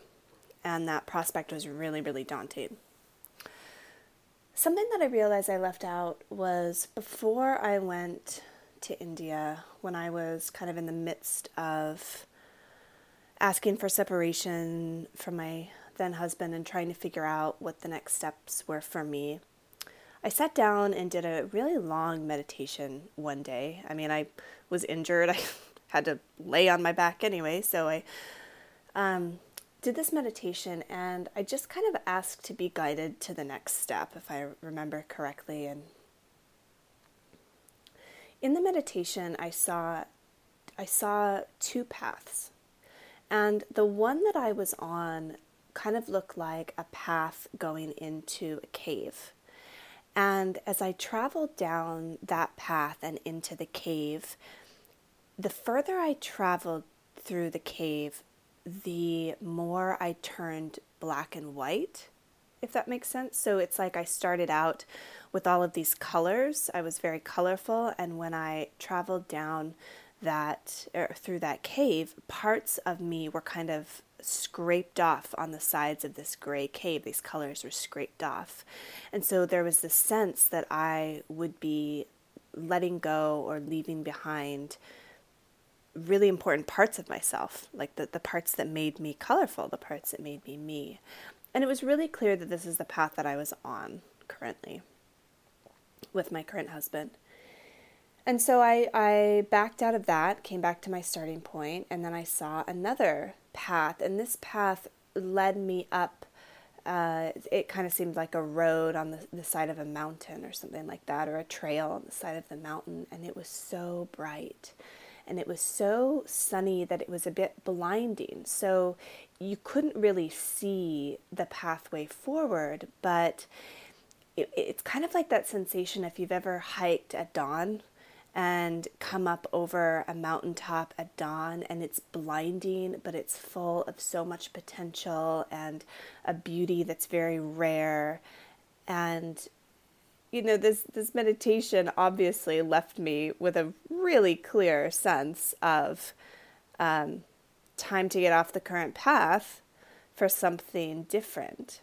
And that prospect was really, really daunting. Something that I realized I left out was before I went to India, when I was kind of in the midst of asking for separation from my then husband and trying to figure out what the next steps were for me. I sat down and did a really long meditation one day. I mean, I was injured. [LAUGHS] I had to lay on my back anyway, so I um, did this meditation and I just kind of asked to be guided to the next step, if I remember correctly. And in the meditation, I saw I saw two paths, and the one that I was on kind of looked like a path going into a cave. And as I traveled down that path and into the cave, the further I traveled through the cave, the more I turned black and white, if that makes sense. So it's like I started out with all of these colors. I was very colorful, and when I traveled down that er, through that cave, parts of me were kind of scraped off on the sides of this gray cave. These colors were scraped off. And so there was this sense that I would be letting go or leaving behind really important parts of myself, like the, the parts that made me colorful, the parts that made me me. And it was really clear that this is the path that I was on currently with my current husband. And so I, I backed out of that, came back to my starting point, and then I saw another path. And this path led me up. Uh, it kind of seemed like a road on the, the side of a mountain or something like that, or a trail on the side of the mountain. And it was so bright and it was so sunny that it was a bit blinding. So you couldn't really see the pathway forward, but it, it's kind of like that sensation if you've ever hiked at dawn and come up over a mountaintop at dawn and it's blinding but it's full of so much potential and a beauty that's very rare and you know this this meditation obviously left me with a really clear sense of um, time to get off the current path for something different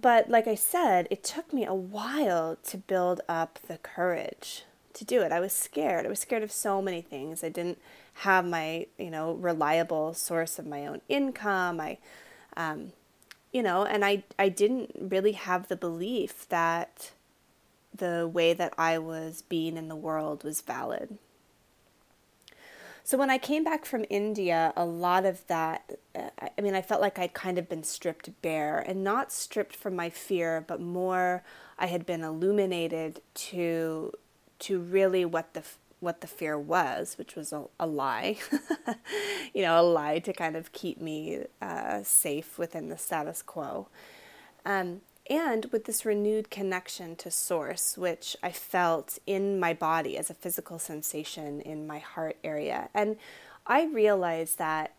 but like I said, it took me a while to build up the courage to do it. I was scared. I was scared of so many things. I didn't have my, you know, reliable source of my own income. I um, you know, and I I didn't really have the belief that the way that I was being in the world was valid. So when I came back from India, a lot of that, uh, I mean, I felt like I'd kind of been stripped bare and not stripped from my fear, but more I had been illuminated to to really what the what the fear was, which was a, a lie, [LAUGHS] you know, a lie to kind of keep me uh, safe within the status quo. Um, and with this renewed connection to source, which I felt in my body as a physical sensation in my heart area. And I realized that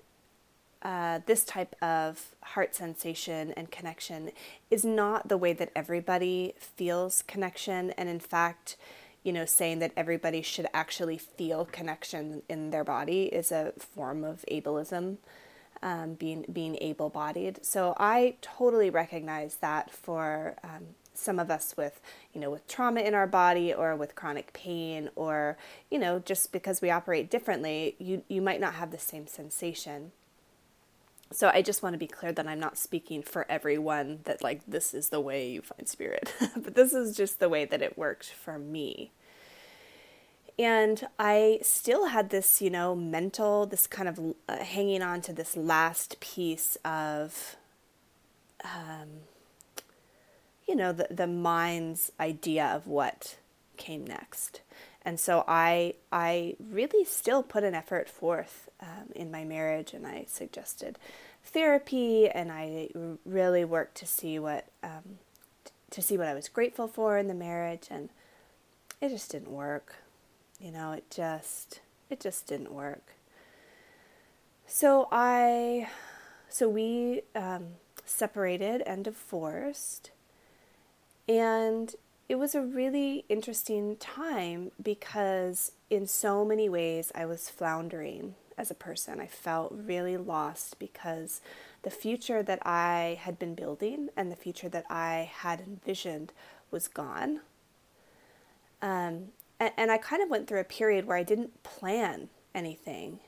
uh, this type of heart sensation and connection is not the way that everybody feels connection. And in fact, you know, saying that everybody should actually feel connection in their body is a form of ableism, um, being being able-bodied. So I totally recognize that for um, some of us with, you know, with trauma in our body or with chronic pain or, you know, just because we operate differently, you you might not have the same sensation. So I just want to be clear that I'm not speaking for everyone that like this is the way you find spirit, [LAUGHS] but this is just the way that it worked for me. And I still had this, you know, mental, this kind of uh, hanging on to this last piece of, um, you know, the, the mind's idea of what came next. And so I, I really still put an effort forth um, in my marriage, and I suggested therapy, and I really worked to see what, um, to see what I was grateful for in the marriage, and it just didn't work. You know, it just it just didn't work. So I so we um, separated and divorced, and it was a really interesting time because in so many ways I was floundering as a person. I felt really lost because the future that I had been building and the future that I had envisioned was gone. Um, and, and I kind of went through a period where I didn't plan anything.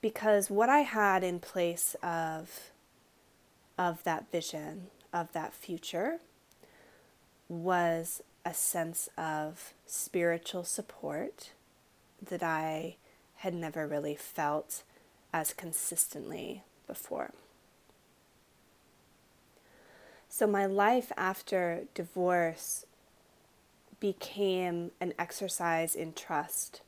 because what I had in place of of that vision of that future was a sense of spiritual support that I had never really felt as consistently before. So, my life after divorce became an exercise in trust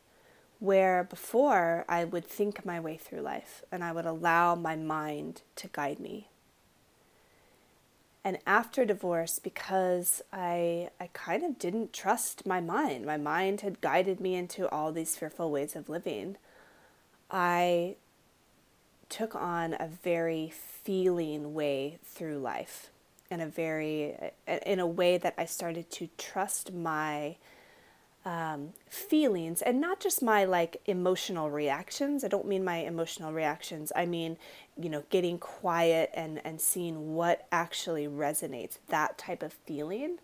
where before I would think my way through life and I would allow my mind to guide me. And after divorce, because I, I kind of didn't trust my mind, my mind had guided me into all these fearful ways of living, I took on a very feeling way through life in a very in a way that I started to trust my um, feelings and not just my like emotional reactions. I don't mean my emotional reactions. I mean, you know, getting quiet and and seeing what actually resonates. That type of feeling,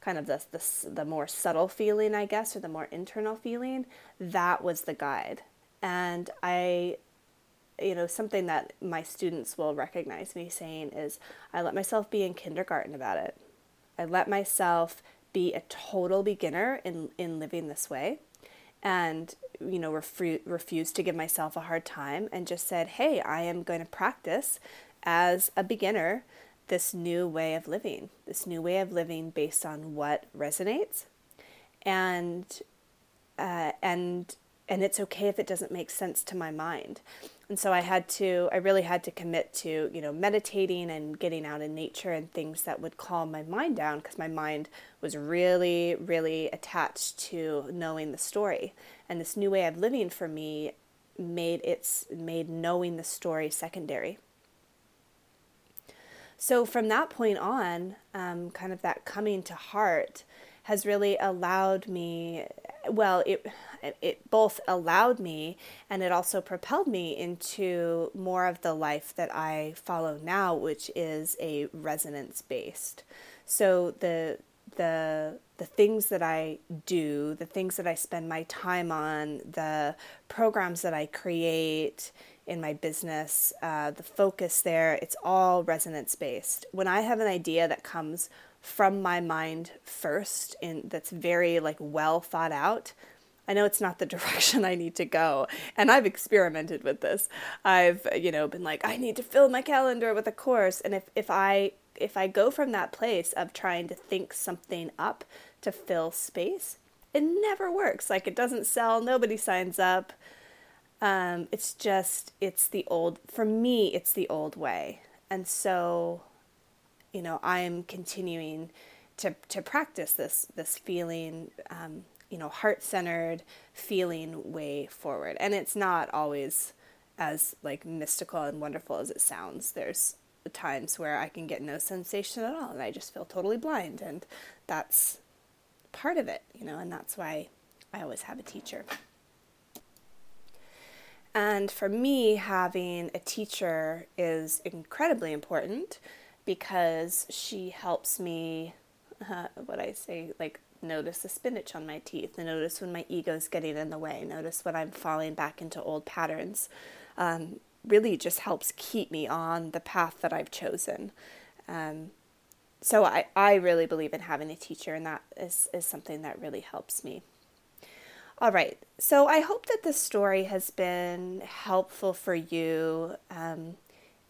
kind of the the the more subtle feeling, I guess, or the more internal feeling. That was the guide, and I you know, something that my students will recognize me saying is I let myself be in kindergarten about it. I let myself be a total beginner in, in living this way and, you know, refu- refused to give myself a hard time and just said, hey, I am going to practice as a beginner this new way of living, this new way of living based on what resonates. And, uh, and, and it's okay if it doesn't make sense to my mind. And so I had to, I really had to commit to, you know, meditating and getting out in nature and things that would calm my mind down because my mind was really, really attached to knowing the story. And this new way of living for me made it's made knowing the story secondary. So from that point on, um, kind of that coming to heart has really allowed me well it it both allowed me and it also propelled me into more of the life that I follow now which is a resonance based so the the the things that I do, the things that I spend my time on, the programs that I create in my business, uh, the focus there, it's all resonance based. When I have an idea that comes from my mind first and that's very like well thought out. I know it's not the [LAUGHS] direction i need to go and i've experimented with this. I've you know been like i need to fill my calendar with a course and if, if i if i go from that place of trying to think something up to fill space it never works. Like it doesn't sell nobody signs up. Um, it's just it's the old for me it's the old way. And so you know, I am continuing to to practice this this feeling, um, you know, heart centered feeling way forward. And it's not always as like mystical and wonderful as it sounds. There's times where I can get no sensation at all, and I just feel totally blind, and that's part of it, you know, and that's why I always have a teacher. And for me, having a teacher is incredibly important because she helps me, uh, what I say, like notice the spinach on my teeth, notice when my ego's getting in the way, notice when I'm falling back into old patterns. Um, really just helps keep me on the path that I've chosen. Um, so I, I really believe in having a teacher, and that is, is something that really helps me. All right, so I hope that this story has been helpful for you um,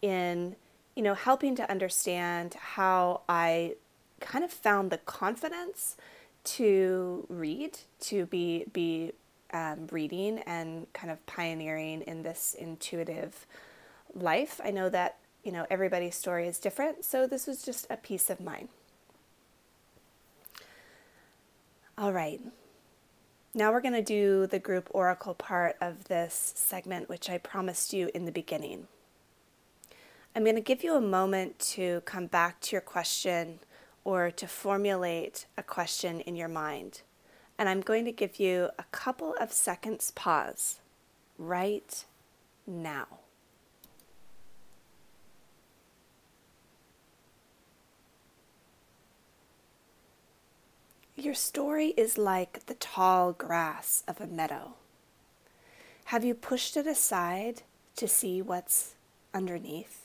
in you know, helping to understand how I kind of found the confidence to read, to be be um, reading and kind of pioneering in this intuitive life. I know that you know everybody's story is different, so this was just a piece of mine. All right. Now we're going to do the group oracle part of this segment, which I promised you in the beginning. I'm going to give you a moment to come back to your question or to formulate a question in your mind. And I'm going to give you a couple of seconds pause right now. Your story is like the tall grass of a meadow. Have you pushed it aside to see what's underneath,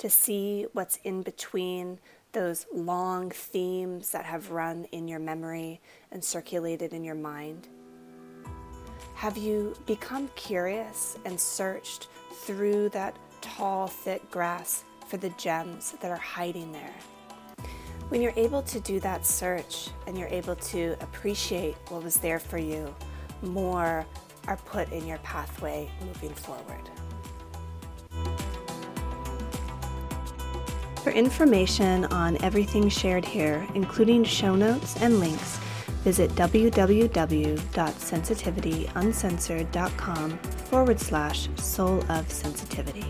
to see what's in between those long themes that have run in your memory and circulated in your mind? Have you become curious and searched through that tall, thick grass for the gems that are hiding there? When you're able to do that search and you're able to appreciate what was there for you, more are put in your pathway moving forward. For information on everything shared here, including show notes and links, visit www.sensitivityuncensored.com forward slash soul of sensitivity.